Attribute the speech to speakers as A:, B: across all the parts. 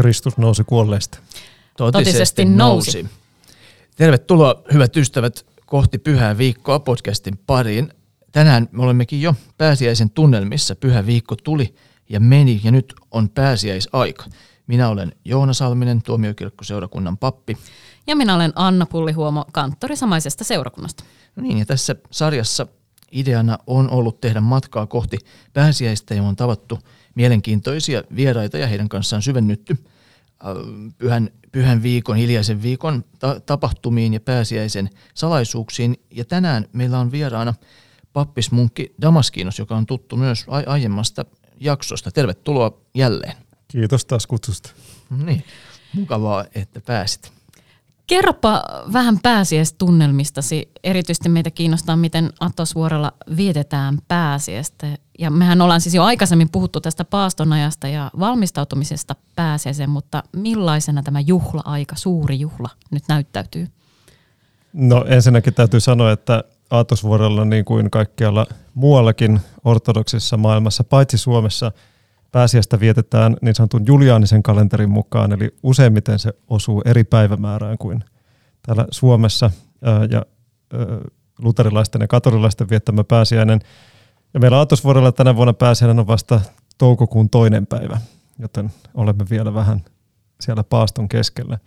A: Kristus nousi kuolleista.
B: Totisesti, Totisesti nousi. nousi.
C: Tervetuloa hyvät ystävät kohti Pyhää viikkoa podcastin pariin. Tänään me olemmekin jo pääsiäisen tunnelmissa. Pyhä viikko tuli ja meni ja nyt on pääsiäisaika. Minä olen Joona Salminen, tuomiokirkkoseurakunnan pappi.
B: Ja minä olen Anna Pullihuomo, kanttori samaisesta seurakunnasta.
C: No niin, ja tässä sarjassa ideana on ollut tehdä matkaa kohti pääsiäistä ja on tavattu mielenkiintoisia vieraita ja heidän kanssaan syvennytty pyhän, pyhän viikon, hiljaisen viikon ta- tapahtumiin ja pääsiäisen salaisuuksiin. Ja tänään meillä on vieraana pappismunkki Damaskinos, joka on tuttu myös aiemmasta jaksosta. Tervetuloa jälleen.
A: Kiitos taas kutsusta.
C: Niin, mukavaa, että pääsit.
B: Kerropa vähän pääsiäistunnelmistasi. Erityisesti meitä kiinnostaa, miten Atosvuorella vietetään pääsiäistä. Ja mehän ollaan siis jo aikaisemmin puhuttu tästä paastonajasta ja valmistautumisesta pääsiäiseen, mutta millaisena tämä juhla-aika, suuri juhla, nyt näyttäytyy?
A: No ensinnäkin täytyy sanoa, että Aatosvuorella niin kuin kaikkialla muuallakin ortodoksissa maailmassa, paitsi Suomessa, pääsiäistä vietetään niin sanotun juliaanisen kalenterin mukaan, eli useimmiten se osuu eri päivämäärään kuin täällä Suomessa ja luterilaisten ja katolilaisten viettämä pääsiäinen. Ja meillä Aatosvuorella tänä vuonna pääsiäinen on vasta toukokuun toinen päivä, joten olemme vielä vähän siellä paaston keskellä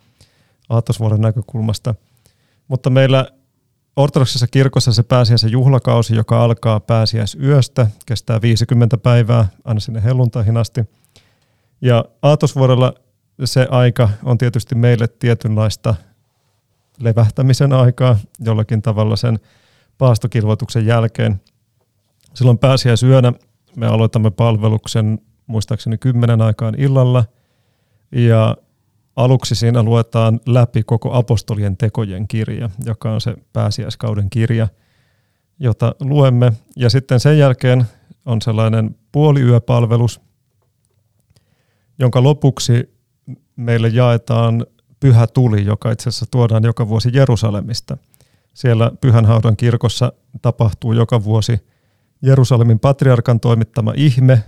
A: Aatosvuoren näkökulmasta. Mutta meillä Ortodoksisessa kirkossa se pääsiäisen juhlakausi, joka alkaa pääsiäisyöstä, kestää 50 päivää aina sinne helluntaihin asti. Ja aatosvuodella se aika on tietysti meille tietynlaista levähtämisen aikaa jollakin tavalla sen paastokilvoituksen jälkeen. Silloin pääsiäisyönä me aloitamme palveluksen muistaakseni kymmenen aikaan illalla ja Aluksi siinä luetaan läpi koko apostolien tekojen kirja, joka on se pääsiäiskauden kirja, jota luemme. Ja sitten sen jälkeen on sellainen puoliyöpalvelus, jonka lopuksi meille jaetaan pyhä tuli, joka itse asiassa tuodaan joka vuosi Jerusalemista. Siellä Pyhänhaudan kirkossa tapahtuu joka vuosi Jerusalemin patriarkan toimittama ihme,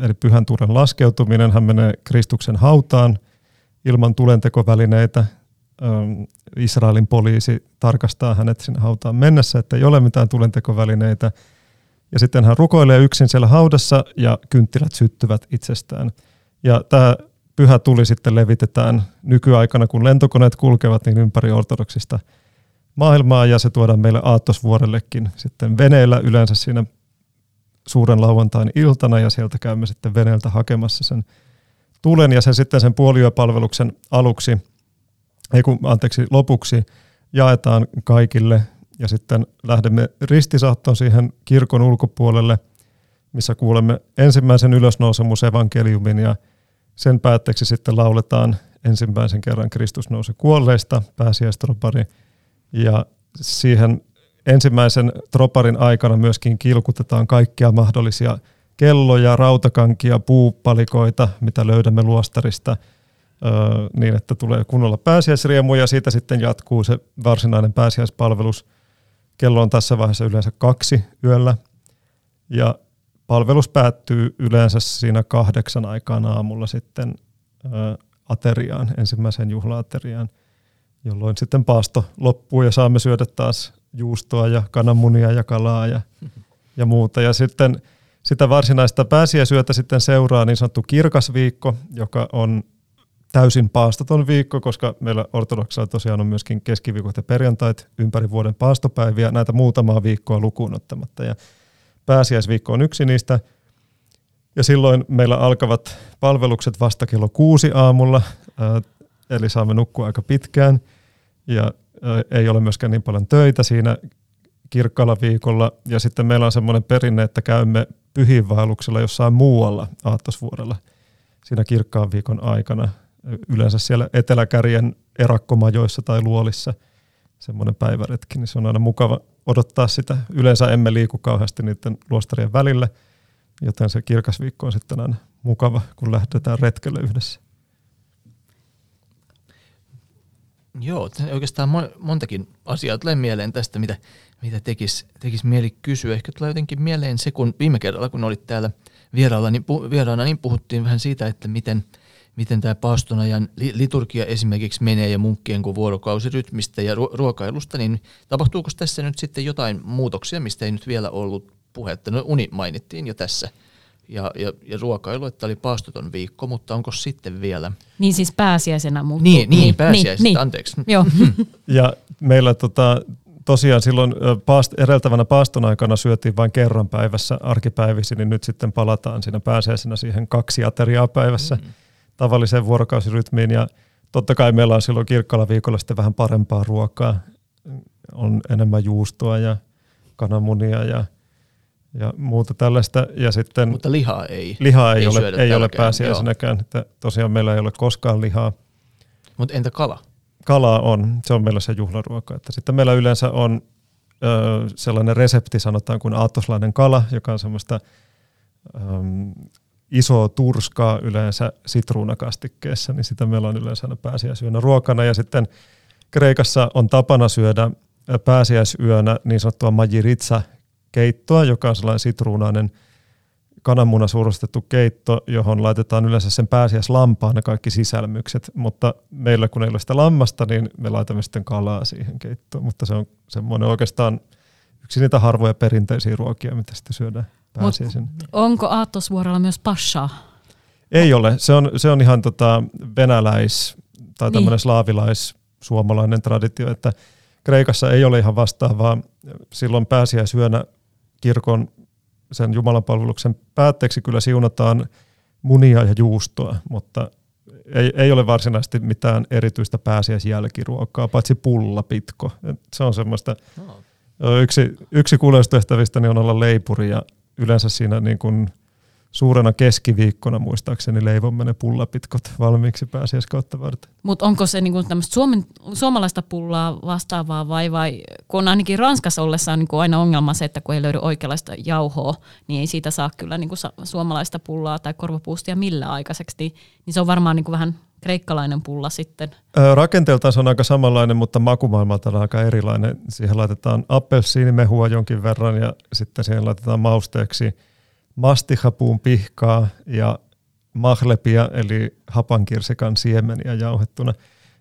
A: eli pyhän tulen laskeutuminen. Hän menee Kristuksen hautaan – ilman tulentekovälineitä. Israelin poliisi tarkastaa hänet sinne hautaan mennessä, että ei ole mitään tulentekovälineitä. Ja sitten hän rukoilee yksin siellä haudassa ja kynttilät syttyvät itsestään. Ja tämä pyhä tuli sitten levitetään nykyaikana, kun lentokoneet kulkevat niin ympäri ortodoksista maailmaa ja se tuodaan meille Aattosvuorellekin sitten veneellä yleensä siinä suuren lauantain iltana ja sieltä käymme sitten veneeltä hakemassa sen tulen ja sen sitten sen puoliyöpalveluksen aluksi, ei kun, anteeksi, lopuksi jaetaan kaikille ja sitten lähdemme ristisaattoon siihen kirkon ulkopuolelle, missä kuulemme ensimmäisen ylösnousemusevankeliumin ja sen päätteeksi sitten lauletaan ensimmäisen kerran Kristus nousi kuolleista, pääsiäistropari, ja siihen ensimmäisen troparin aikana myöskin kilkutetaan kaikkia mahdollisia – kelloja, rautakankia, puupalikoita, mitä löydämme luostarista, niin että tulee kunnolla pääsiäisriemu ja siitä sitten jatkuu se varsinainen pääsiäispalvelus. Kello on tässä vaiheessa yleensä kaksi yöllä ja palvelus päättyy yleensä siinä kahdeksan aikaan aamulla sitten ateriaan, ensimmäiseen juhlaateriaan, jolloin sitten paasto loppuu ja saamme syödä taas juustoa ja kananmunia ja kalaa ja, ja muuta. Ja sitten sitä varsinaista pääsiäisyötä sitten seuraa niin sanottu kirkas viikko, joka on täysin paastoton viikko, koska meillä ortodoksilla tosiaan on myöskin keskiviikot ja perjantait ympäri vuoden paastopäiviä, näitä muutamaa viikkoa lukuun ottamatta. Ja pääsiäisviikko on yksi niistä. Ja silloin meillä alkavat palvelukset vasta kello kuusi aamulla, eli saamme nukkua aika pitkään. Ja ei ole myöskään niin paljon töitä siinä kirkkaalla viikolla. Ja sitten meillä on semmoinen perinne, että käymme pyhiinvaelluksella jossain muualla aattosvuorella siinä kirkkaan viikon aikana. Yleensä siellä Eteläkärjen erakkomajoissa tai luolissa semmoinen päiväretki, niin se on aina mukava odottaa sitä. Yleensä emme liiku kauheasti niiden luostarien välillä, joten se kirkas viikko on sitten aina mukava, kun lähdetään retkelle yhdessä.
C: Joo, oikeastaan montakin asiaa tulee mieleen tästä, mitä, mitä tekisi tekis mieli kysyä. Ehkä tulee jotenkin mieleen se, kun viime kerralla, kun olit täällä vierailla, niin, vieraana, niin puhuttiin vähän siitä, että miten, miten tämä paastonajan liturgia esimerkiksi menee ja munkkien kuin vuorokausirytmistä ja ruokailusta, niin tapahtuuko tässä nyt sitten jotain muutoksia, mistä ei nyt vielä ollut puhetta? No uni mainittiin jo tässä ja, ja, ja ruokailu, että oli paastoton viikko, mutta onko sitten vielä?
B: Niin siis pääsiäisenä muuttuu.
C: Niin, niin, niin pääsiäisenä, niin, anteeksi.
B: Joo.
A: ja meillä tota, tosiaan silloin paast, edeltävänä paaston aikana syötiin vain kerran päivässä arkipäivisin, niin nyt sitten palataan siinä pääsiäisenä siihen kaksi ateriaa päivässä mm-hmm. tavalliseen vuorokausirytmiin. Ja totta kai meillä on silloin kirkkalla viikolla sitten vähän parempaa ruokaa. On enemmän juustoa ja kananmunia ja ja muuta tällaista. Ja sitten
C: Mutta lihaa ei.
A: Lihaa ei, ei ole, ei ole pääsiäisenäkään. Että tosiaan meillä ei ole koskaan lihaa.
C: Mutta entä kala?
A: Kalaa on, se on meillä se juhlaruoka. Että sitten meillä yleensä on ö, sellainen resepti, sanotaan kuin aattoslainen kala, joka on semmoista ö, isoa turskaa yleensä sitruunakastikkeessa, niin sitä meillä on yleensä aina pääsiäisyönä ruokana. Ja sitten Kreikassa on tapana syödä pääsiäisyönä niin sanottua majiritsa keittoa, joka on sellainen sitruunainen kananmuna suurustettu keitto, johon laitetaan yleensä sen pääsiäislampaan ne kaikki sisälmykset, mutta meillä kun ei ole sitä lammasta, niin me laitamme sitten kalaa siihen keittoon, mutta se on semmoinen oikeastaan yksi niitä harvoja perinteisiä ruokia, mitä sitten syödään pääsiäisenä.
B: onko Aattosvuorolla myös passaa?
A: Ei ole, se on, se on ihan tota venäläis- tai tämmöinen niin. slaavilais-suomalainen traditio, että Kreikassa ei ole ihan vastaavaa. Silloin pääsiäisyönä kirkon sen jumalanpalveluksen päätteeksi kyllä siunataan munia ja juustoa, mutta ei, ei ole varsinaisesti mitään erityistä pääsiäisjälkiruokaa, paitsi pullapitko. Se on semmoista, no. yksi, yksi kuuleustehtävistä niin on olla leipuri ja yleensä siinä niin kuin – suurena keskiviikkona muistaakseni leivomme ne pullapitkot valmiiksi pääsiäiskautta varten.
B: Mutta onko se niinku tämmöistä suomalaista pullaa vastaavaa vai, vai kun ainakin Ranskassa ollessa on niinku aina ongelma se, että kun ei löydy oikeanlaista jauhoa, niin ei siitä saa kyllä niinku suomalaista pullaa tai korvapuustia millään aikaiseksi, niin, niin se on varmaan niinku vähän kreikkalainen pulla sitten.
A: Rakenteeltaan se on aika samanlainen, mutta makumaailmalta on aika erilainen. Siihen laitetaan appelsiinimehua jonkin verran ja sitten siihen laitetaan mausteeksi – mastihapuun pihkaa ja mahlepia, eli hapankirsikan siemeniä jauhettuna.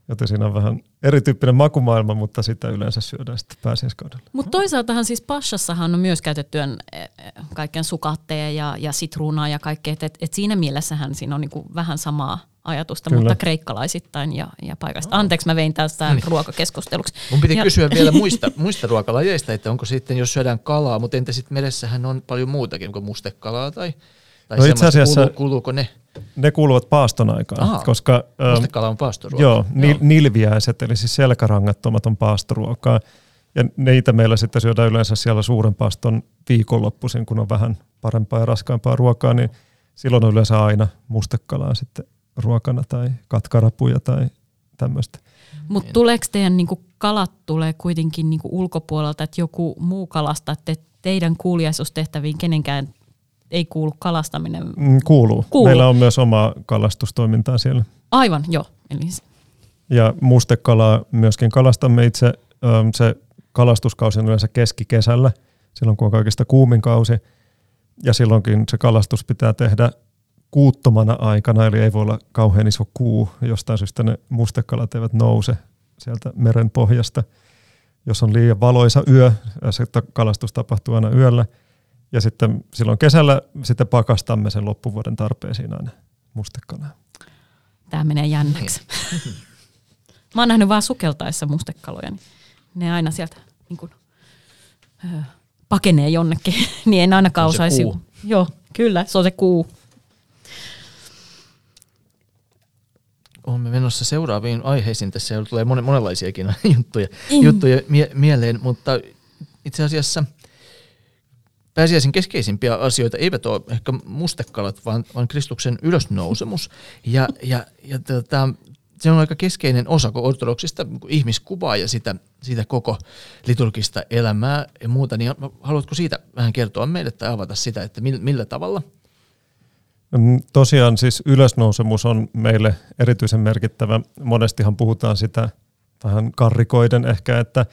A: Joten siinä on vähän erityyppinen makumaailma, mutta sitä yleensä syödään sitten pääsiäiskaudella.
B: Mutta toisaaltahan siis Pashassahan on myös käytetty e, e, kaiken sukatteja ja, ja sitruunaa ja kaikkea, että et, et siinä mielessähän siinä on niinku vähän samaa ajatusta, Kyllä. mutta kreikkalaisittain ja, ja paikasta. Anteeksi, mä vein tästä niin. ruokakeskusteluksi.
C: Mun piti ja. kysyä vielä muista, muista ruokalajeista, että onko sitten, jos syödään kalaa, mutta entä sitten meressähän on paljon muutakin, kuin mustekalaa tai, tai no itse asiassa kuuluu, kuuluuko ne?
A: Ne kuuluvat paaston aikaan, Aha, koska...
C: Mustekala on paastoruokaa.
A: Joo, joo. nilviäiset, eli siis selkärangattomat on paastoruokaa. Ja neitä meillä sitten syödään yleensä siellä suuren paaston viikonloppuisin, kun on vähän parempaa ja raskaampaa ruokaa, niin silloin on yleensä aina mustekalaa sitten ruokana tai katkarapuja tai tämmöistä.
B: Mutta tuleeko teidän niinku kalat tulee kuitenkin niinku ulkopuolelta, että joku muu kalasta, että teidän kuuliaisuustehtäviin kenenkään ei kuulu kalastaminen?
A: Mm, kuuluu. kuuluu. Meillä on myös oma kalastustoimintaa siellä.
B: Aivan, joo. Eli...
A: Ja mustekalaa myöskin kalastamme itse. Se kalastuskausi on yleensä keskikesällä, silloin kun on kaikista kuumin kausi. Ja silloinkin se kalastus pitää tehdä kuuttomana aikana, eli ei voi olla kauhean iso kuu. Jostain syystä ne mustekalat eivät nouse sieltä meren pohjasta. Jos on liian valoisa yö, se kalastus tapahtuu aina yöllä. Ja sitten silloin kesällä sitten pakastamme sen loppuvuoden tarpeisiin aina mustekalaa.
B: Tämä menee jännäksi. Mä oon nähnyt vaan sukeltaessa mustekaloja, niin ne aina sieltä niin kuin, öö, pakenee jonnekin, niin en ainakaan osaisi. Joo, kyllä, se on se kuu.
C: olemme menossa seuraaviin aiheisiin. Tässä tulee monen, monenlaisiakin juttuja, mm. juttuja mie- mieleen, mutta itse asiassa pääsiäisen keskeisimpiä asioita eivät ole ehkä mustekalat, vaan, vaan Kristuksen ylösnousemus. Ja, ja, ja tota, se on aika keskeinen osa ortodoksista ihmiskuvaa ja sitä, sitä koko liturgista elämää ja muuta. Niin haluatko siitä vähän kertoa meille tai avata sitä, että millä, tavalla –
A: Mm, tosiaan siis ylösnousemus on meille erityisen merkittävä. Monestihan puhutaan sitä vähän karrikoiden ehkä, että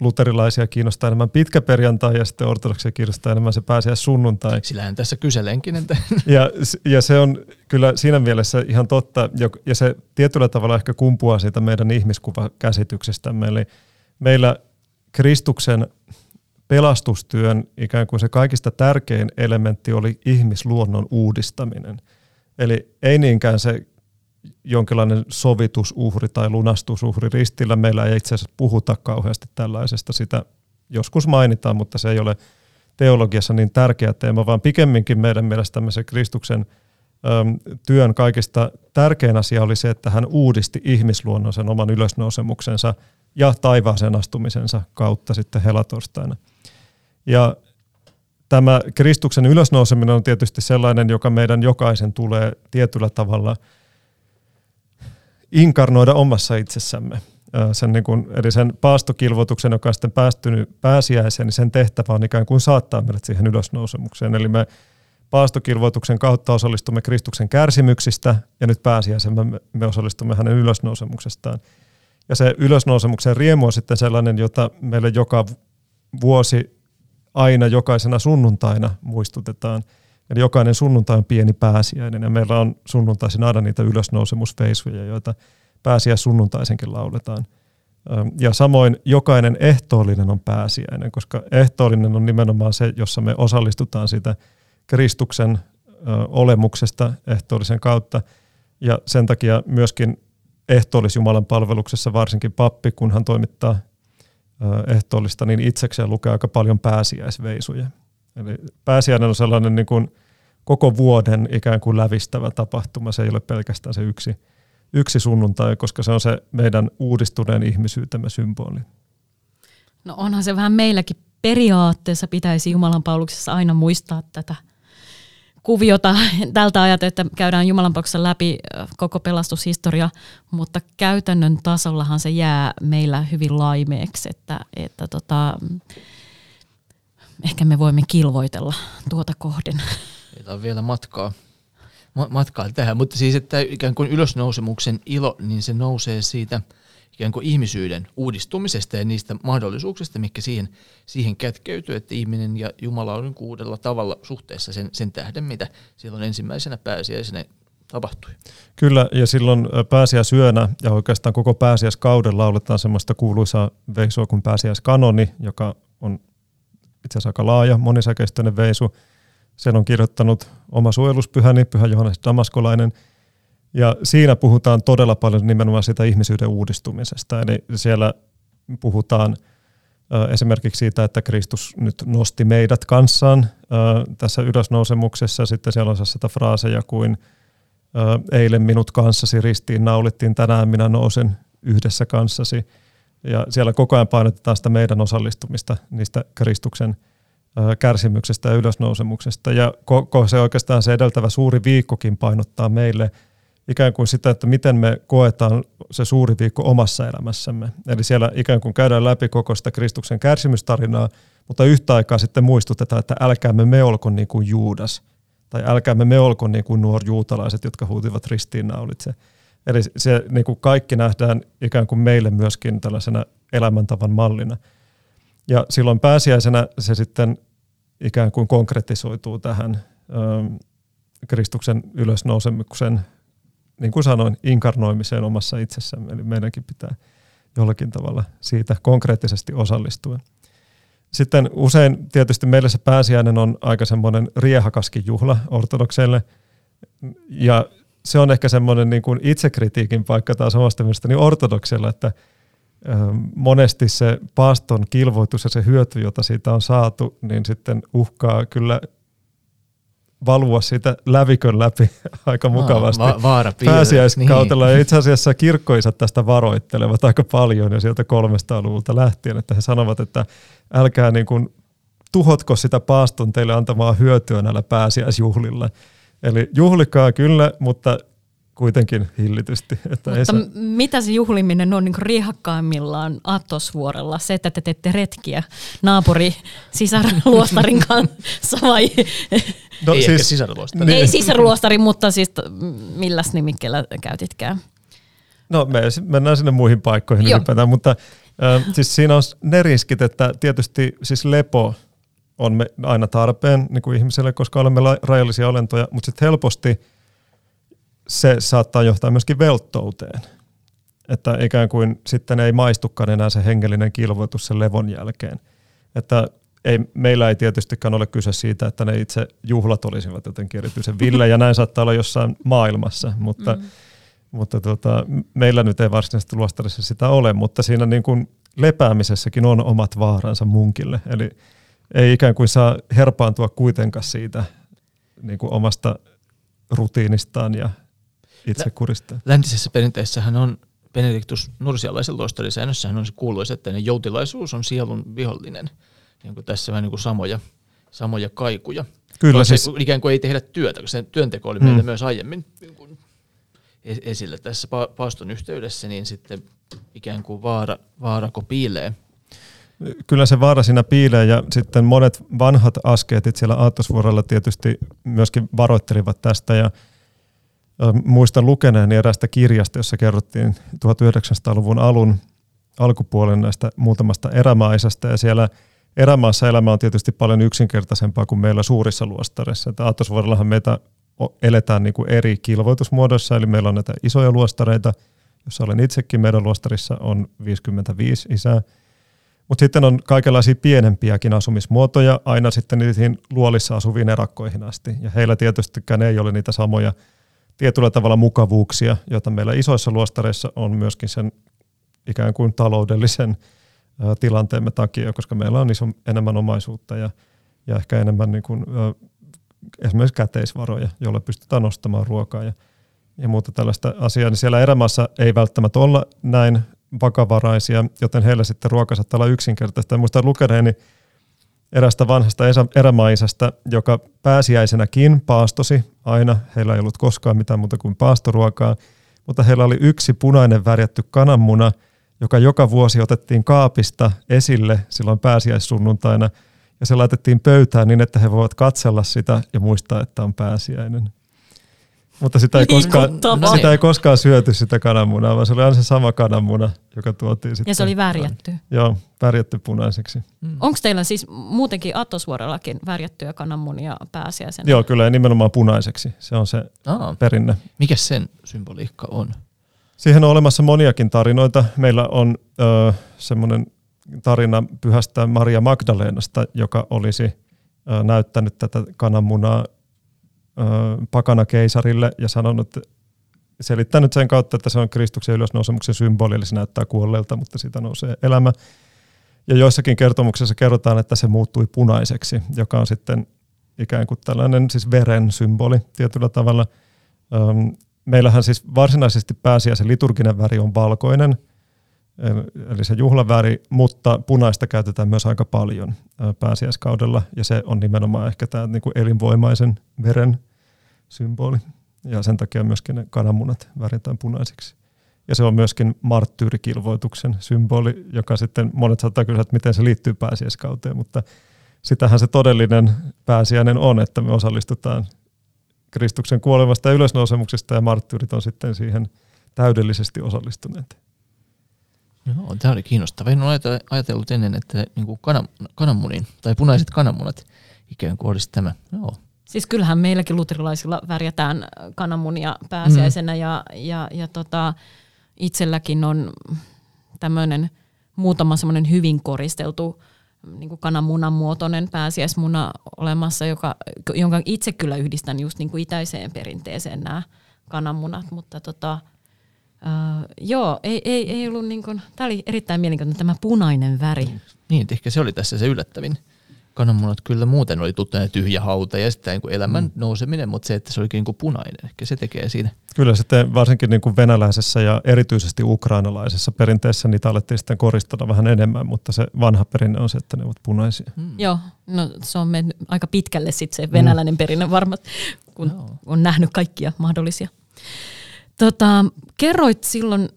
A: luterilaisia kiinnostaa enemmän pitkä perjantai ja sitten ortodoksia kiinnostaa enemmän se pääsiä sunnuntai.
C: Sillähän tässä kyselenkin. Että.
A: Ja, ja se on kyllä siinä mielessä ihan totta ja se tietyllä tavalla ehkä kumpuaa siitä meidän ihmiskuvakäsityksestämme. Eli meillä Kristuksen pelastustyön ikään kuin se kaikista tärkein elementti oli ihmisluonnon uudistaminen. Eli ei niinkään se jonkinlainen sovitusuhri tai lunastusuhri ristillä. Meillä ei itse asiassa puhuta kauheasti tällaisesta. Sitä joskus mainitaan, mutta se ei ole teologiassa niin tärkeä teema, vaan pikemminkin meidän mielestämme se Kristuksen työn kaikista tärkein asia oli se, että hän uudisti ihmisluonnon sen oman ylösnousemuksensa ja taivaaseen astumisensa kautta sitten helatorstaina. Ja tämä Kristuksen ylösnouseminen on tietysti sellainen, joka meidän jokaisen tulee tietyllä tavalla – inkarnoida omassa itsessämme. Sen niin kuin, eli sen paastokilvoituksen, joka on sitten päästynyt pääsiäiseen, niin sen tehtävä on ikään kuin saattaa meidät siihen ylösnousemukseen. Eli me paastokilvoituksen kautta osallistumme Kristuksen kärsimyksistä ja nyt pääsiäisen me, me osallistumme hänen ylösnousemuksestaan. Ja se ylösnousemuksen riemu on sitten sellainen, jota meille joka vuosi aina jokaisena sunnuntaina muistutetaan. Eli jokainen sunnuntai on pieni pääsiäinen ja meillä on sunnuntaisin aina niitä ylösnousemusveisuja, joita pääsiä sunnuntaisenkin lauletaan. Ja samoin jokainen ehtoollinen on pääsiäinen, koska ehtoollinen on nimenomaan se, jossa me osallistutaan siitä Kristuksen olemuksesta ehtoollisen kautta. Ja sen takia myöskin ehtoollis Jumalan palveluksessa varsinkin pappi, kun hän toimittaa ehtoollista, niin itsekseen lukee aika paljon pääsiäisveisuja. Eli pääsiäinen on sellainen niin kuin koko vuoden ikään kuin lävistävä tapahtuma. Se ei ole pelkästään se yksi, yksi sunnuntai, koska se on se meidän uudistuneen ihmisyytemme symboli.
B: No onhan se vähän meilläkin periaatteessa pitäisi Jumalan pauluksessa aina muistaa tätä kuviota tältä ajalta, että käydään Jumalan läpi koko pelastushistoria, mutta käytännön tasollahan se jää meillä hyvin laimeeksi, että, että tota, ehkä me voimme kilvoitella tuota kohden.
C: On vielä matkaa, matkaa tähän, mutta siis että ikään kuin ylösnousemuksen ilo, niin se nousee siitä ikään kuin ihmisyyden uudistumisesta ja niistä mahdollisuuksista, mikä siihen, siihen kätkeytyy, että ihminen ja Jumala on uudella tavalla suhteessa sen, sen tähden, mitä silloin ensimmäisenä pääsiäisenä tapahtui.
A: Kyllä, ja silloin pääsiäisyönä ja oikeastaan koko pääsiäiskauden lauletaan semmoista kuuluisaa veisua kuin pääsiäiskanoni, joka on itse asiassa aika laaja, monisäkeistöinen veisu. Sen on kirjoittanut oma suojeluspyhäni, Pyhä Johannes Damaskolainen. Ja siinä puhutaan todella paljon nimenomaan sitä ihmisyyden uudistumisesta. Eli siellä puhutaan esimerkiksi siitä, että Kristus nyt nosti meidät kanssaan tässä ylösnousemuksessa. Sitten siellä on sitä fraaseja kuin eilen minut kanssasi ristiin naulittiin, tänään minä nousen yhdessä kanssasi – ja siellä koko ajan painotetaan sitä meidän osallistumista niistä Kristuksen kärsimyksestä ja ylösnousemuksesta. Ja koko se oikeastaan se edeltävä suuri viikkokin painottaa meille ikään kuin sitä, että miten me koetaan se suuri viikko omassa elämässämme. Eli siellä ikään kuin käydään läpi koko sitä Kristuksen kärsimystarinaa, mutta yhtä aikaa sitten muistutetaan, että älkäämme me olko niin kuin Juudas, tai älkäämme me olko niin kuin nuor juutalaiset, jotka huutivat ristiinnaulitse. Eli se niin kuin kaikki nähdään ikään kuin meille myöskin tällaisena elämäntavan mallina. Ja silloin pääsiäisenä se sitten ikään kuin konkretisoituu tähän ö, Kristuksen ylösnousemuksen, niin kuin sanoin, inkarnoimiseen omassa itsessämme. Eli meidänkin pitää jollakin tavalla siitä konkreettisesti osallistua. Sitten usein tietysti meille se pääsiäinen on aika semmoinen riehakaskin juhla ortodokseille. Ja se on ehkä semmoinen niin kuin itsekritiikin paikka taas omasta mielestäni ortodoksella, että monesti se paaston kilvoitus ja se hyöty, jota siitä on saatu, niin sitten uhkaa kyllä valua siitä lävikön läpi aika mukavasti. Va-
C: vaara
A: Pääsiäiskautella niin. ja itse asiassa kirkkoisat tästä varoittelevat aika paljon ja sieltä 300-luvulta lähtien, että he sanovat, että älkää niin kuin tuhotko sitä paaston teille antamaa hyötyä näillä pääsiäisjuhlilla. Eli juhlikaa kyllä, mutta kuitenkin hillitysti.
B: Että mutta saa... mitä se juhliminen on niin rihakkaimmillaan Atosvuorella? Se, että te teette retkiä naapuri sisarluostarin kanssa vai?
C: No, Ei siis, sisarluostari.
B: Niin. Ei sisarluostari, mutta siis milläs nimikkeellä käytitkään?
A: No me mennään sinne muihin paikkoihin ylipäätään, mutta Ö, siis siinä on ne riskit, että tietysti siis lepo on me aina tarpeen niin kuin ihmiselle, koska olemme rajallisia olentoja, mutta sitten helposti se saattaa johtaa myöskin velttouteen. Että ikään kuin sitten ei maistukaan enää se hengellinen kilvoitus sen levon jälkeen. Että ei, meillä ei tietystikään ole kyse siitä, että ne itse juhlat olisivat jotenkin erityisen ville, ja näin saattaa olla jossain maailmassa, mutta, mm. mutta tota, meillä nyt ei varsinaisesti luostarissa sitä ole, mutta siinä niin kuin lepäämisessäkin on omat vaaransa munkille. Eli ei ikään kuin saa herpaantua kuitenkaan siitä niin kuin omasta rutiinistaan ja itsekurista.
C: Läntisessä perinteessähän on Benediktus Nursialaisen luostarisäännössähän on se kuuluisa, että joutilaisuus on sielun vihollinen. Niin kuin tässä vähän niin kuin samoja, samoja kaikuja.
A: Kyllä
C: siis. Ikään kuin ei tehdä työtä, koska se työnteko oli mm. meillä myös aiemmin niin esillä tässä paaston yhteydessä, niin sitten ikään kuin vaara, vaarako piilee
A: kyllä se vaara siinä piilee ja sitten monet vanhat askeetit siellä Aattosvuorella tietysti myöskin varoittelivat tästä ja muistan lukeneeni erästä kirjasta, jossa kerrottiin 1900-luvun alun alkupuolen näistä muutamasta erämaisesta ja siellä erämaassa elämä on tietysti paljon yksinkertaisempaa kuin meillä suurissa luostareissa. Että meitä eletään niin kuin eri kilvoitusmuodoissa, eli meillä on näitä isoja luostareita, jossa olen itsekin. Meidän luostarissa on 55 isää, mutta sitten on kaikenlaisia pienempiäkin asumismuotoja, aina sitten niihin luolissa asuviin erakkoihin asti. Ja heillä tietystikään ei ole niitä samoja tietyllä tavalla mukavuuksia, joita meillä isoissa luostareissa on myöskin sen ikään kuin taloudellisen tilanteemme takia, koska meillä on iso, enemmän omaisuutta ja, ja ehkä enemmän niin kuin, esimerkiksi käteisvaroja, joilla pystytään ostamaan ruokaa ja, ja muuta tällaista asiaa. Niin siellä erämaassa ei välttämättä olla näin vakavaraisia, joten heillä sitten ruoka saattaa olla yksinkertaista. Muistan lukeneeni erästä vanhasta erämaisesta, joka pääsiäisenäkin paastosi aina. Heillä ei ollut koskaan mitään muuta kuin paastoruokaa, mutta heillä oli yksi punainen värjätty kananmuna, joka joka vuosi otettiin kaapista esille silloin pääsiäissunnuntaina, ja se laitettiin pöytään niin, että he voivat katsella sitä ja muistaa, että on pääsiäinen. Mutta sitä ei, koskaan, sitä ei koskaan syöty sitä kananmunaa, vaan se oli aina se sama kananmuna, joka tuotiin sitten.
B: Ja se oli värjätty.
A: Joo, värjätty punaiseksi.
B: Mm. Onko teillä siis muutenkin Attosvuorellakin värjättyjä kananmunia pääsiäisenä?
A: Joo, kyllä nimenomaan punaiseksi. Se on se Aa. perinne.
C: Mikä sen symboliikka on?
A: Siihen on olemassa moniakin tarinoita. Meillä on ö, semmoinen tarina pyhästä Maria Magdalenasta, joka olisi näyttänyt tätä kananmunaa pakana keisarille ja sanonut, selittänyt sen kautta, että se on Kristuksen ylösnousemuksen symboli, eli se näyttää kuolleelta, mutta siitä nousee elämä. Ja joissakin kertomuksissa kerrotaan, että se muuttui punaiseksi, joka on sitten ikään kuin tällainen siis veren symboli tietyllä tavalla. Meillähän siis varsinaisesti pääsiäisen liturginen väri on valkoinen, eli se juhlaväri, mutta punaista käytetään myös aika paljon pääsiäiskaudella, ja se on nimenomaan ehkä tämä niin kuin elinvoimaisen veren symboli. Ja sen takia myöskin ne kananmunat väritään punaisiksi. Ja se on myöskin marttyyrikilvoituksen symboli, joka sitten monet saattaa kysyä, että miten se liittyy pääsiäiskauteen, mutta sitähän se todellinen pääsiäinen on, että me osallistutaan Kristuksen kuolemasta ja ylösnousemuksesta ja marttyyrit on sitten siihen täydellisesti osallistuneet.
C: Joo, tämä oli kiinnostava. En ole ajatellut ennen, että niin kuin kanan, kananmunin tai punaiset kananmunat ikään kuin olisi tämä. Joo.
B: Siis kyllähän meilläkin luterilaisilla värjätään kananmunia pääsiäisenä mm. ja, ja, ja tota, itselläkin on tämmöinen muutama semmoinen hyvin koristeltu niin kuin kananmunan muotoinen pääsiäismuna olemassa, joka, jonka itse kyllä yhdistän just niin kuin itäiseen perinteeseen nämä kananmunat, mutta tota, Uh, joo, ei, ei, ei ollut niin kuin, tämä oli erittäin mielenkiintoinen tämä punainen väri.
C: Niin, ehkä se oli tässä se yllättävin. Kananmunat kyllä muuten oli tuttu tyhjä hauta ja sitten niin elämän mm. nouseminen, mutta se, että se olikin niin kuin punainen, ehkä se tekee siinä.
A: Kyllä sitten varsinkin niin kuin venäläisessä ja erityisesti ukrainalaisessa perinteessä niitä alettiin sitten koristaa vähän enemmän, mutta se vanha perinne on se, että ne ovat punaisia.
B: Mm. Joo, no se on mennyt aika pitkälle sitten se venäläinen mm. perinne varmasti, kun Joo. on nähnyt kaikkia mahdollisia. Tota, kerroit silloin,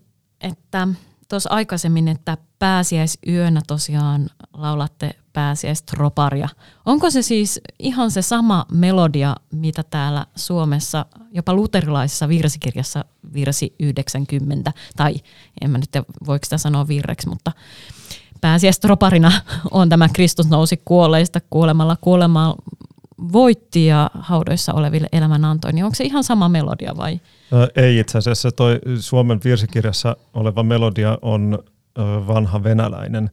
B: että tuossa aikaisemmin, että pääsiäisyönä tosiaan laulatte pääsiäistroparia. Onko se siis ihan se sama melodia, mitä täällä Suomessa, jopa luterilaisessa virsikirjassa virsi 90, tai en mä nyt voiko sitä sanoa virreksi, mutta pääsiäistroparina on tämä Kristus nousi kuolleista kuolemalla kuolemaa voitti ja haudoissa oleville elämän antoi, niin onko se ihan sama melodia vai?
A: Ei itse asiassa. Toi Suomen virsikirjassa oleva melodia on vanha venäläinen.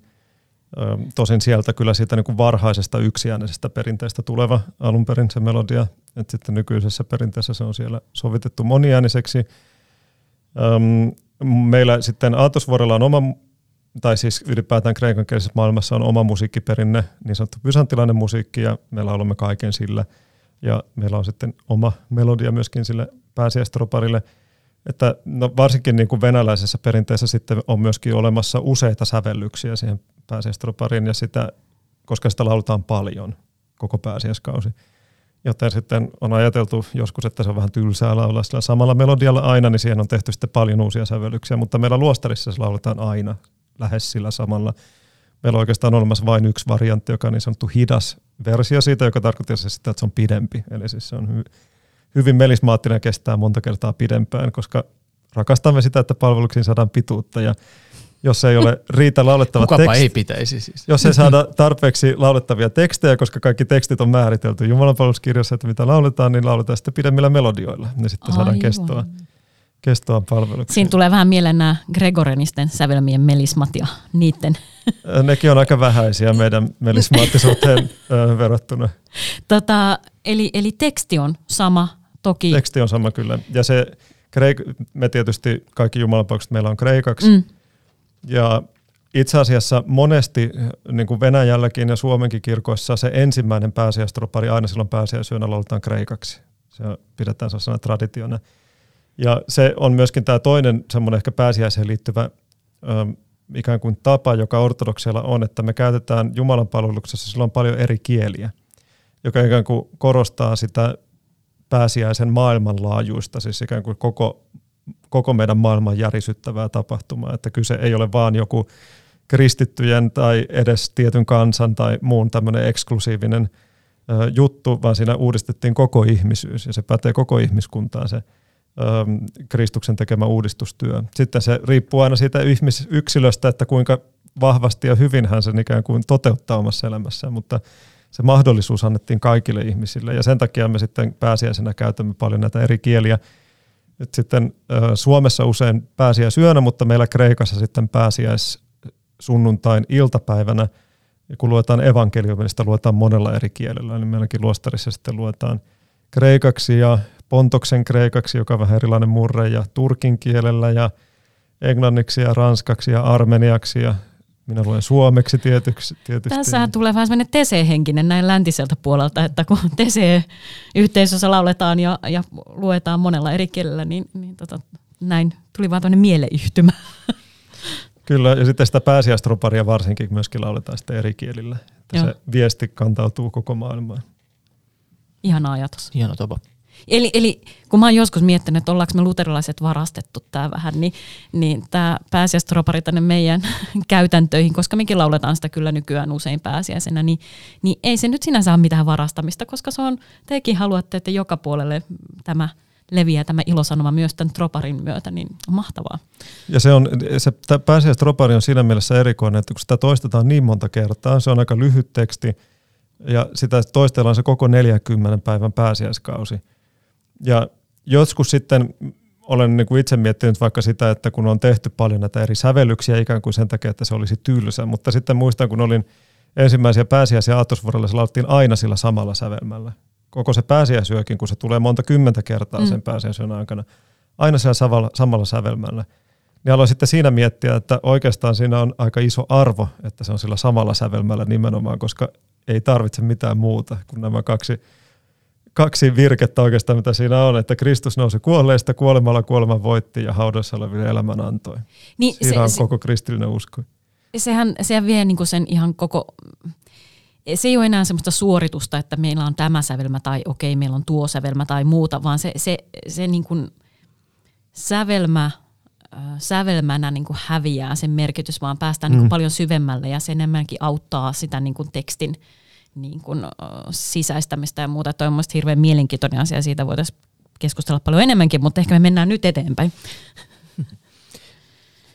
A: Tosin sieltä kyllä siitä niin kuin varhaisesta yksiäänisestä perinteestä tuleva alun perin se melodia. Et sitten nykyisessä perinteessä se on siellä sovitettu moniääniseksi. Meillä sitten Aatosvuorella on oma, tai siis ylipäätään kreikan kielisessä maailmassa on oma musiikkiperinne, niin sanottu bysantilainen musiikki, ja me laulamme kaiken sillä. Ja meillä on sitten oma melodia myöskin sille pääsiäistroparille – että no varsinkin niin kuin venäläisessä perinteessä sitten on myöskin olemassa useita sävellyksiä siihen pääsiäistropariin ja sitä, koska sitä lauletaan paljon koko pääsiäiskausi. Joten sitten on ajateltu joskus, että se on vähän tylsää laulaa sillä samalla melodialla aina, niin siihen on tehty sitten paljon uusia sävellyksiä, mutta meillä luostarissa se lauletaan aina lähes sillä samalla. Meillä on oikeastaan olemassa vain yksi variantti, joka on niin sanottu hidas versio siitä, joka tarkoittaa sitä, että se on pidempi. Eli siis se on hy- hyvin melismaattinen ja kestää monta kertaa pidempään, koska rakastamme sitä, että palveluksiin saadaan pituutta ja jos ei ole riitä laulettavat
C: Kukapa ei pitäisi siis.
A: Jos ei saada tarpeeksi laulettavia tekstejä, koska kaikki tekstit on määritelty Jumalan palveluskirjassa, että mitä lauletaan, niin lauletaan sitten pidemmillä melodioilla. Niin sitten Aivan. saadaan kestoa, kestoa palveluksiin.
B: Siinä tulee vähän mieleen nämä Gregorenisten sävelmien melismat ja niiden.
A: Nekin on aika vähäisiä meidän melismaattisuuteen verrattuna.
B: Tota, eli, eli teksti on sama, toki.
A: Teksti on sama kyllä. Ja se, kreik- me tietysti kaikki jumalanpaukset meillä on kreikaksi. Mm. Ja itse asiassa monesti niin kuin Venäjälläkin ja Suomenkin kirkoissa se ensimmäinen pääsiäistropari aina silloin pääsiäisyönä lauletaan kreikaksi. Se pidetään sellaisena traditiona. Ja se on myöskin tämä toinen semmoinen ehkä pääsiäiseen liittyvä ö, ikään kuin tapa, joka ortodoksella on, että me käytetään Jumalan palveluksessa silloin paljon eri kieliä, joka ikään kuin korostaa sitä pääsiäisen maailmanlaajuista, siis ikään kuin koko, koko meidän maailman järisyttävää tapahtumaa, että kyse ei ole vaan joku kristittyjen tai edes tietyn kansan tai muun tämmöinen eksklusiivinen juttu, vaan siinä uudistettiin koko ihmisyys ja se pätee koko ihmiskuntaan se Kristuksen tekemä uudistustyö. Sitten se riippuu aina siitä yksilöstä, että kuinka vahvasti ja hyvin hän sen ikään kuin toteuttaa omassa elämässään, mutta se mahdollisuus annettiin kaikille ihmisille ja sen takia me sitten pääsiäisenä käytämme paljon näitä eri kieliä. Nyt sitten Suomessa usein pääsiäisyönä, mutta meillä Kreikassa sitten pääsiäis sunnuntain iltapäivänä, kun luetaan evankeliumia, niin luetaan monella eri kielellä. Niin meilläkin luostarissa sitten luetaan kreikaksi ja pontoksen kreikaksi, joka on vähän erilainen murre, ja turkin kielellä ja englanniksi ja ranskaksi ja armeniaksi ja minä luen suomeksi tietysti. tietysti.
B: Tässähän tulee vähän sellainen tese-henkinen näin läntiseltä puolelta, että kun tese-yhteisössä lauletaan ja, ja luetaan monella eri kielellä, niin, niin tota, näin tuli vaan tämmöinen mieleyhtymä.
A: Kyllä, ja sitten sitä pääsiäistroparia varsinkin myöskin lauletaan sitten eri kielillä, että Joo. se viesti kantautuu koko maailmaan.
B: Ihana ajatus.
C: Hieno tapa.
B: Eli, eli kun mä oon joskus miettinyt, että ollaanko me luterilaiset varastettu tämä vähän, niin, niin tämä pääsiäistropari tänne meidän käytäntöihin, koska mekin lauletaan sitä kyllä nykyään usein pääsiäisenä, niin, niin ei se nyt sinänsä ole mitään varastamista, koska se on, tekin haluatte, että joka puolelle tämä leviää tämä ilosanoma myös tämän troparin myötä, niin on mahtavaa.
A: Ja se on, se pääsiäistropari on siinä mielessä erikoinen, että kun sitä toistetaan niin monta kertaa, se on aika lyhyt teksti, ja sitä toistellaan se koko 40 päivän pääsiäiskausi – ja joskus sitten olen niin kuin itse miettinyt vaikka sitä, että kun on tehty paljon näitä eri sävellyksiä ikään kuin sen takia, että se olisi tylsä, mutta sitten muistan, kun olin ensimmäisiä pääsiäisiä Aatosvuorolla, se laulettiin aina sillä samalla sävelmällä. Koko se pääsiäisyökin, kun se tulee monta kymmentä kertaa mm. sen pääsiäisyön aikana, aina siellä samalla, samalla sävelmällä. Niin aloin sitten siinä miettiä, että oikeastaan siinä on aika iso arvo, että se on sillä samalla sävelmällä nimenomaan, koska ei tarvitse mitään muuta kuin nämä kaksi kaksi virkettä oikeastaan, mitä siinä on, että Kristus nousi kuolleista, kuolemalla kuoleman voitti ja haudassa oleville elämän antoi. Niin, siinä se, on koko kristillinen usko.
B: Sehän, sehän vie niinku sen ihan koko, se ei ole enää semmoista suoritusta, että meillä on tämä sävelmä tai okei, meillä on tuo sävelmä tai muuta, vaan se, se, se niin kuin sävelmä sävelmänä niin kuin häviää sen merkitys, vaan päästään mm. niin kuin paljon syvemmälle ja se enemmänkin auttaa sitä niin kuin tekstin niin kuin, sisäistämistä ja muuta. Tuo on mielestäni hirveän mielenkiintoinen asia, siitä voitaisiin keskustella paljon enemmänkin, mutta ehkä me mennään nyt eteenpäin.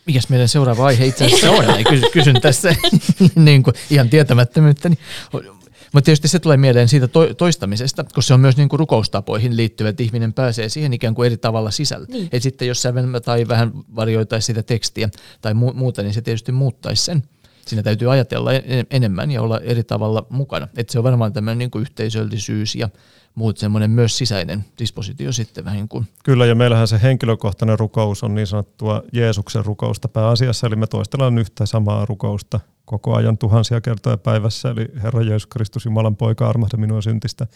C: Mikäs meidän seuraava aihe itse asiassa on? Kysyn, kysyn tässä niin kuin ihan tietämättömyyttä. Mutta tietysti se tulee mieleen siitä to- toistamisesta, koska se on myös niin kuin rukoustapoihin liittyvä, että ihminen pääsee siihen ikään kuin eri tavalla sisällä. Niin. Et sitten jos sävelmä tai vähän varjoitaisi sitä tekstiä tai mu- muuta, niin se tietysti muuttaisi sen. Siinä täytyy ajatella enemmän ja olla eri tavalla mukana. Et se on varmaan tämmöinen niin kuin yhteisöllisyys ja muut semmoinen myös sisäinen dispositio sitten vähän kuin.
A: Kyllä, ja meillähän se henkilökohtainen rukous on niin sanottua Jeesuksen rukousta pääasiassa, eli me toistellaan yhtä samaa rukousta koko ajan tuhansia kertoja päivässä, eli Herra Jeesus Kristus, Jumalan poika, armahda minua syntistä.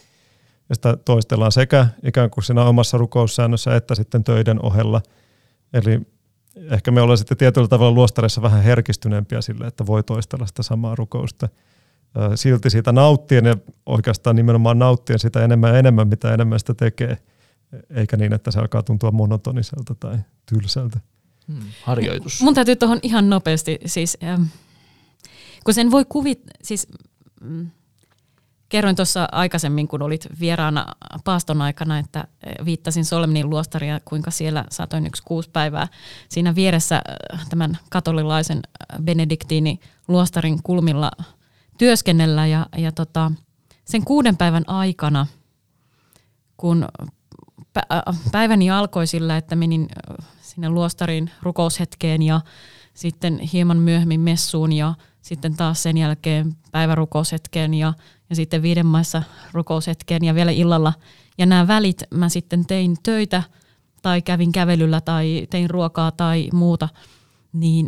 A: Ja sitä toistellaan sekä ikään kuin siinä omassa rukoussäännössä että sitten töiden ohella. Eli ehkä me ollaan sitten tietyllä tavalla luostarissa vähän herkistyneempiä sille, että voi toistella sitä samaa rukousta – silti siitä nauttien ja oikeastaan nimenomaan nauttien sitä enemmän ja enemmän, mitä enemmän sitä tekee, eikä niin, että se alkaa tuntua monotoniselta tai tylsältä.
C: Hmm, harjoitus.
B: Mun täytyy tuohon ihan nopeasti, siis, ähm, kun sen voi kuvit, siis mm, kerroin tuossa aikaisemmin, kun olit vieraana paaston aikana, että viittasin Solmnin luostaria, kuinka siellä saatoin yksi kuusi päivää siinä vieressä tämän katolilaisen Benediktiini luostarin kulmilla – työskennellä. Ja, ja tota, sen kuuden päivän aikana, kun päiväni alkoi sillä, että menin sinne luostarin rukoushetkeen ja sitten hieman myöhemmin messuun ja sitten taas sen jälkeen päivärukoushetkeen ja, ja sitten viiden maissa rukoushetkeen ja vielä illalla. Ja nämä välit mä sitten tein töitä tai kävin kävelyllä tai tein ruokaa tai muuta, niin,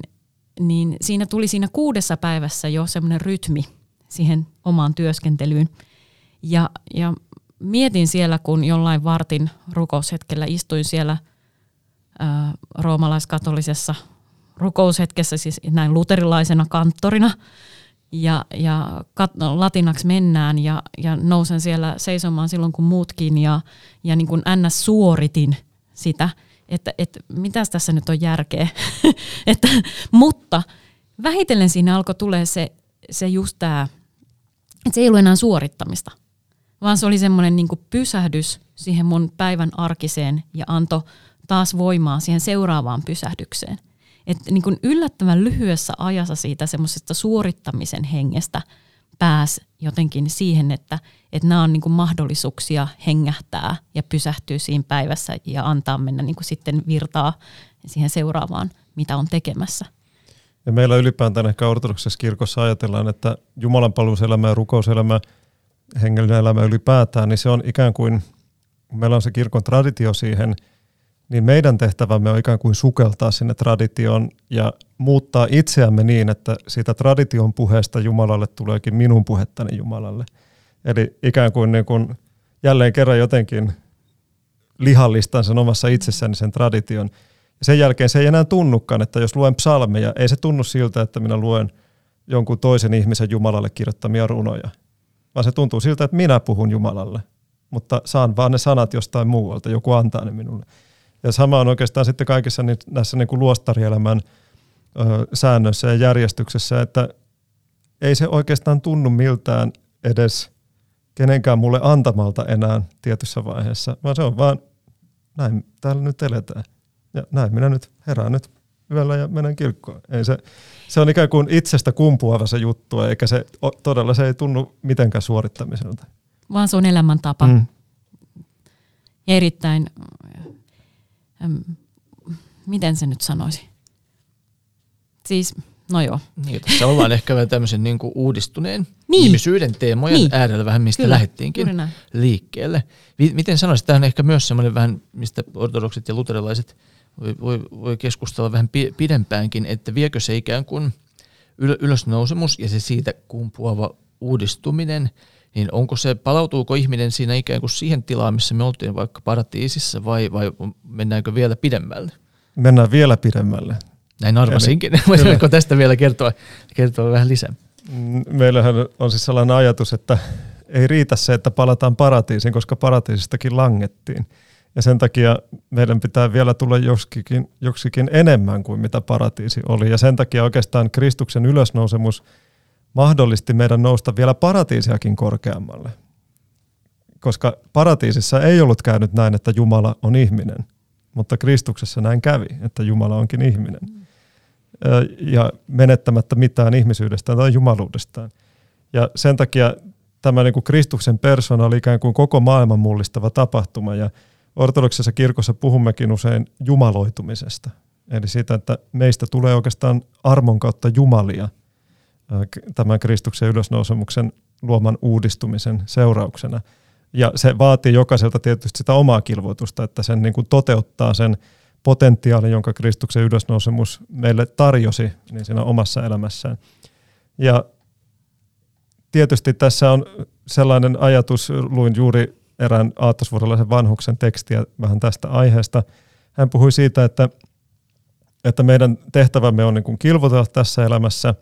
B: niin siinä tuli siinä kuudessa päivässä jo semmoinen rytmi, siihen omaan työskentelyyn. Ja, ja mietin siellä, kun jollain vartin rukoushetkellä istuin siellä roomalaiskatolisessa rukoushetkessä, siis näin luterilaisena kanttorina, ja, ja kat, latinaksi mennään ja, ja nousen siellä seisomaan silloin kun muutkin ja, ja niin kuin ns. suoritin sitä, että, että mitäs tässä nyt on järkeä. että, mutta vähitellen siinä alkoi tulee se, se just tämä että se ei ollut enää suorittamista, vaan se oli semmoinen niin pysähdys siihen mun päivän arkiseen ja anto taas voimaa siihen seuraavaan pysähdykseen. Että niin kuin yllättävän lyhyessä ajassa siitä semmoisesta suorittamisen hengestä pääs jotenkin siihen, että, että nämä on niin kuin mahdollisuuksia hengähtää ja pysähtyä siinä päivässä ja antaa mennä niin kuin sitten virtaa siihen seuraavaan, mitä on tekemässä.
A: Ja meillä ylipäätään ehkä ortodoksessa kirkossa ajatellaan, että Jumalan palveluselämä ja rukouselämä, hengellinen elämä ylipäätään, niin se on ikään kuin, meillä on se kirkon traditio siihen, niin meidän tehtävämme on ikään kuin sukeltaa sinne traditioon ja muuttaa itseämme niin, että siitä tradition puheesta Jumalalle tuleekin minun puhettani Jumalalle. Eli ikään kuin, niin kuin jälleen kerran jotenkin lihallistan sen omassa itsessäni sen tradition – ja sen jälkeen se ei enää tunnukaan, että jos luen psalmeja, ei se tunnu siltä, että minä luen jonkun toisen ihmisen Jumalalle kirjoittamia runoja, vaan se tuntuu siltä, että minä puhun Jumalalle, mutta saan vaan ne sanat jostain muualta, joku antaa ne minulle. Ja sama on oikeastaan sitten kaikissa näissä niin kuin luostarielämän ö, säännöissä ja järjestyksessä, että ei se oikeastaan tunnu miltään edes kenenkään mulle antamalta enää tietyssä vaiheessa, vaan se on vaan näin täällä nyt eletään. Ja näin minä nyt herään nyt yöllä ja menen kirkkoon. Ei se, se on ikään kuin itsestä kumpuava se juttu, eikä se todella se ei tunnu mitenkään suorittamiselta.
B: Vaan se on elämäntapa. Mm. Ja erittäin, miten se nyt sanoisi? Siis, no joo.
C: Niin, tässä ollaan ehkä vähän tämmöisen niin kuin uudistuneen niin. ihmisyyden teemojen niin. äärellä vähän, mistä Kyllä, lähdettiinkin liikkeelle. Miten sanoisit, tämä on ehkä myös semmoinen vähän, mistä ortodokset ja luterilaiset – voi, voi, voi keskustella vähän pidempäänkin, että viekö se ikään kuin ylösnousemus ja se siitä kumpuava uudistuminen, niin onko se, palautuuko ihminen siinä ikään kuin siihen tilaan, missä me oltiin vaikka paratiisissa vai, vai mennäänkö vielä pidemmälle?
A: Mennään vielä pidemmälle.
C: Näin arvasinkin. Voisitko tästä vielä kertoa, kertoa vähän lisää?
A: Mm, meillähän on siis sellainen ajatus, että ei riitä se, että palataan paratiisiin, koska paratiisistakin langettiin. Ja sen takia meidän pitää vielä tulla joksikin, joksikin enemmän kuin mitä paratiisi oli. Ja sen takia oikeastaan Kristuksen ylösnousemus mahdollisti meidän nousta vielä paratiisiakin korkeammalle. Koska paratiisissa ei ollut käynyt näin, että Jumala on ihminen, mutta Kristuksessa näin kävi, että Jumala onkin ihminen. Ja menettämättä mitään ihmisyydestään tai jumaluudestaan. Ja sen takia tämä niin kuin Kristuksen persona oli ikään kuin koko maailman mullistava tapahtuma. Ja ortodoksisessa kirkossa puhummekin usein jumaloitumisesta. Eli siitä, että meistä tulee oikeastaan armon kautta jumalia tämän Kristuksen ylösnousemuksen luoman uudistumisen seurauksena. Ja se vaatii jokaiselta tietysti sitä omaa kilvoitusta, että sen niin kuin toteuttaa sen potentiaalin, jonka Kristuksen ylösnousemus meille tarjosi niin siinä omassa elämässään. Ja tietysti tässä on sellainen ajatus, luin juuri erään aattosvuorolaisen vanhuksen tekstiä vähän tästä aiheesta. Hän puhui siitä, että, että meidän tehtävämme on niin kuin kilvotella tässä elämässä,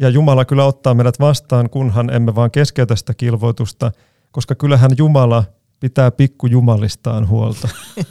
A: ja Jumala kyllä ottaa meidät vastaan, kunhan emme vaan keskeytä sitä kilvoitusta, koska kyllähän Jumala pitää pikkujumalistaan huolta.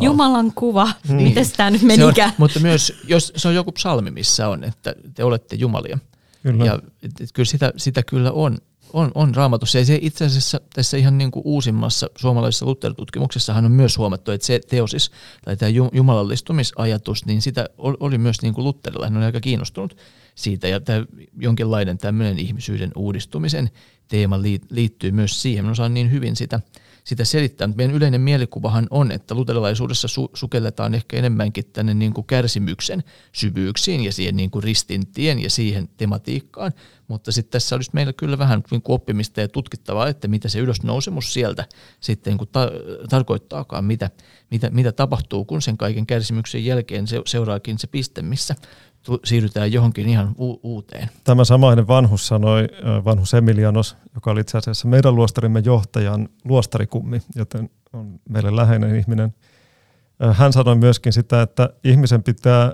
B: Jumalan kuva, mm. miten tämä nyt menikään?
C: On, mutta myös, jos se on joku psalmi, missä on, että te olette Jumalia. Kyllä. Ja et, et, kyllä sitä, sitä kyllä on, on, on raamatussa. Ja se itse asiassa tässä ihan niin kuin uusimmassa suomalaisessa Luther-tutkimuksessahan on myös huomattu, että se teosis tai tämä jumalallistumisajatus, niin sitä oli myös niin kuin Lutherilla. Hän on aika kiinnostunut siitä ja tämä jonkinlainen tämmöinen ihmisyyden uudistumisen teema liittyy myös siihen. Mä osaan niin hyvin sitä – sitä selittää. Mutta meidän yleinen mielikuvahan on, että luterilaisuudessa su- sukelletaan ehkä enemmänkin tänne niin kuin kärsimyksen syvyyksiin ja siihen niin kuin ristintien ja siihen tematiikkaan. Mutta sitten tässä olisi meillä kyllä vähän niin kuin oppimista ja tutkittavaa, että mitä se ylösnousemus sieltä sitten kuin ta- tarkoittaakaan, mitä, mitä, mitä tapahtuu, kun sen kaiken kärsimyksen jälkeen se, seuraakin se piste, missä siirrytään johonkin ihan u- uuteen.
A: Tämä samainen vanhus sanoi, vanhus Emilianos, joka oli itse asiassa meidän luostarimme johtajan luostarikummi, joten on meille läheinen ihminen. Hän sanoi myöskin sitä, että ihmisen pitää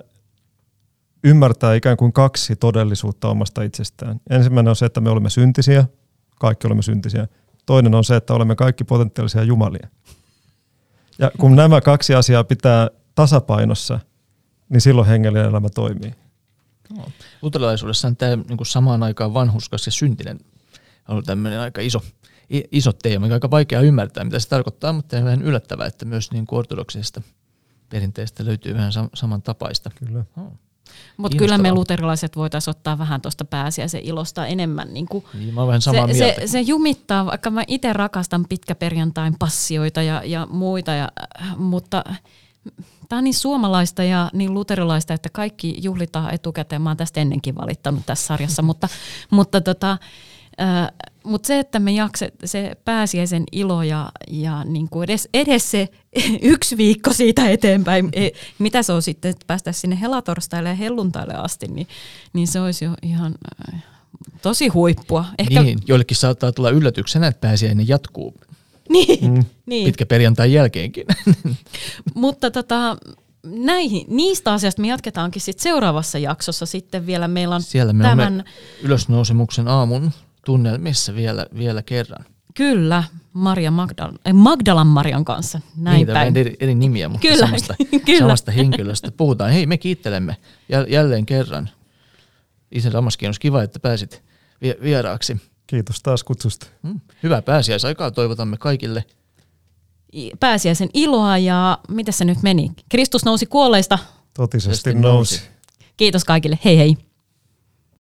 A: ymmärtää ikään kuin kaksi todellisuutta omasta itsestään. Ensimmäinen on se, että me olemme syntisiä, kaikki olemme syntisiä. Toinen on se, että olemme kaikki potentiaalisia jumalia. Ja kun nämä kaksi asiaa pitää tasapainossa – niin silloin hengellinen elämä toimii.
C: No. Luterilaisuudessa on tämä niin samaan aikaan vanhuskas ja syntinen on ollut tämmöinen aika iso, iso teema, mikä on aika vaikea ymmärtää, mitä se tarkoittaa, mutta on vähän yllättävää, että myös niin ortodoksisesta perinteestä löytyy vähän samantapaista.
A: Kyllä.
B: Oh. Mutta kyllä me luterilaiset voitaisiin ottaa vähän tuosta pääsiäisen ilosta enemmän. Niin kuin
C: niin, mä vähän samaa
B: se,
C: mieltä.
B: Se, se jumittaa, vaikka mä itse rakastan pitkäperjantain passioita ja, ja muita, ja, mutta Tämä on niin suomalaista ja niin luterilaista, että kaikki juhlitaan etukäteen. Mä oon tästä ennenkin valittanut tässä sarjassa, mutta, mutta tota, äh, mutta se, että me jakse, se pääsiäisen ilo ja, ja niin kuin edes, edes se yksi viikko siitä eteenpäin, e, mitä se on sitten, että päästä sinne helatorstaille ja helluntaille asti, niin, niin se olisi jo ihan tosi huippua.
C: Ehkä... Niin, joillekin saattaa tulla yllätyksenä, että pääsiäinen jatkuu
B: niin, mm. niin.
C: pitkä perjantai jälkeenkin.
B: Mutta tota, näihin, niistä asioista me jatketaankin sit seuraavassa jaksossa sitten vielä. Meillä on
C: Siellä me tämän... ylösnousemuksen aamun tunnelmissa vielä, vielä kerran.
B: Kyllä, Maria Magdal- eh, Magdalan Marian kanssa. Näin
C: niin, päin. Eri, eri nimiä, mutta Kyllä. Samasta, Kyllä. samasta henkilöstä. Puhutaan, hei me kiittelemme jälleen kerran. Isä Ramaskin, olisi kiva, että pääsit vieraaksi.
A: Kiitos taas kutsusta.
C: Mm, hyvää pääsiäisaikaa toivotamme kaikille.
B: Pääsiäisen iloa ja mitä se nyt meni? Kristus nousi kuolleista.
A: Totisesti nousi. nousi.
B: Kiitos kaikille. Hei hei.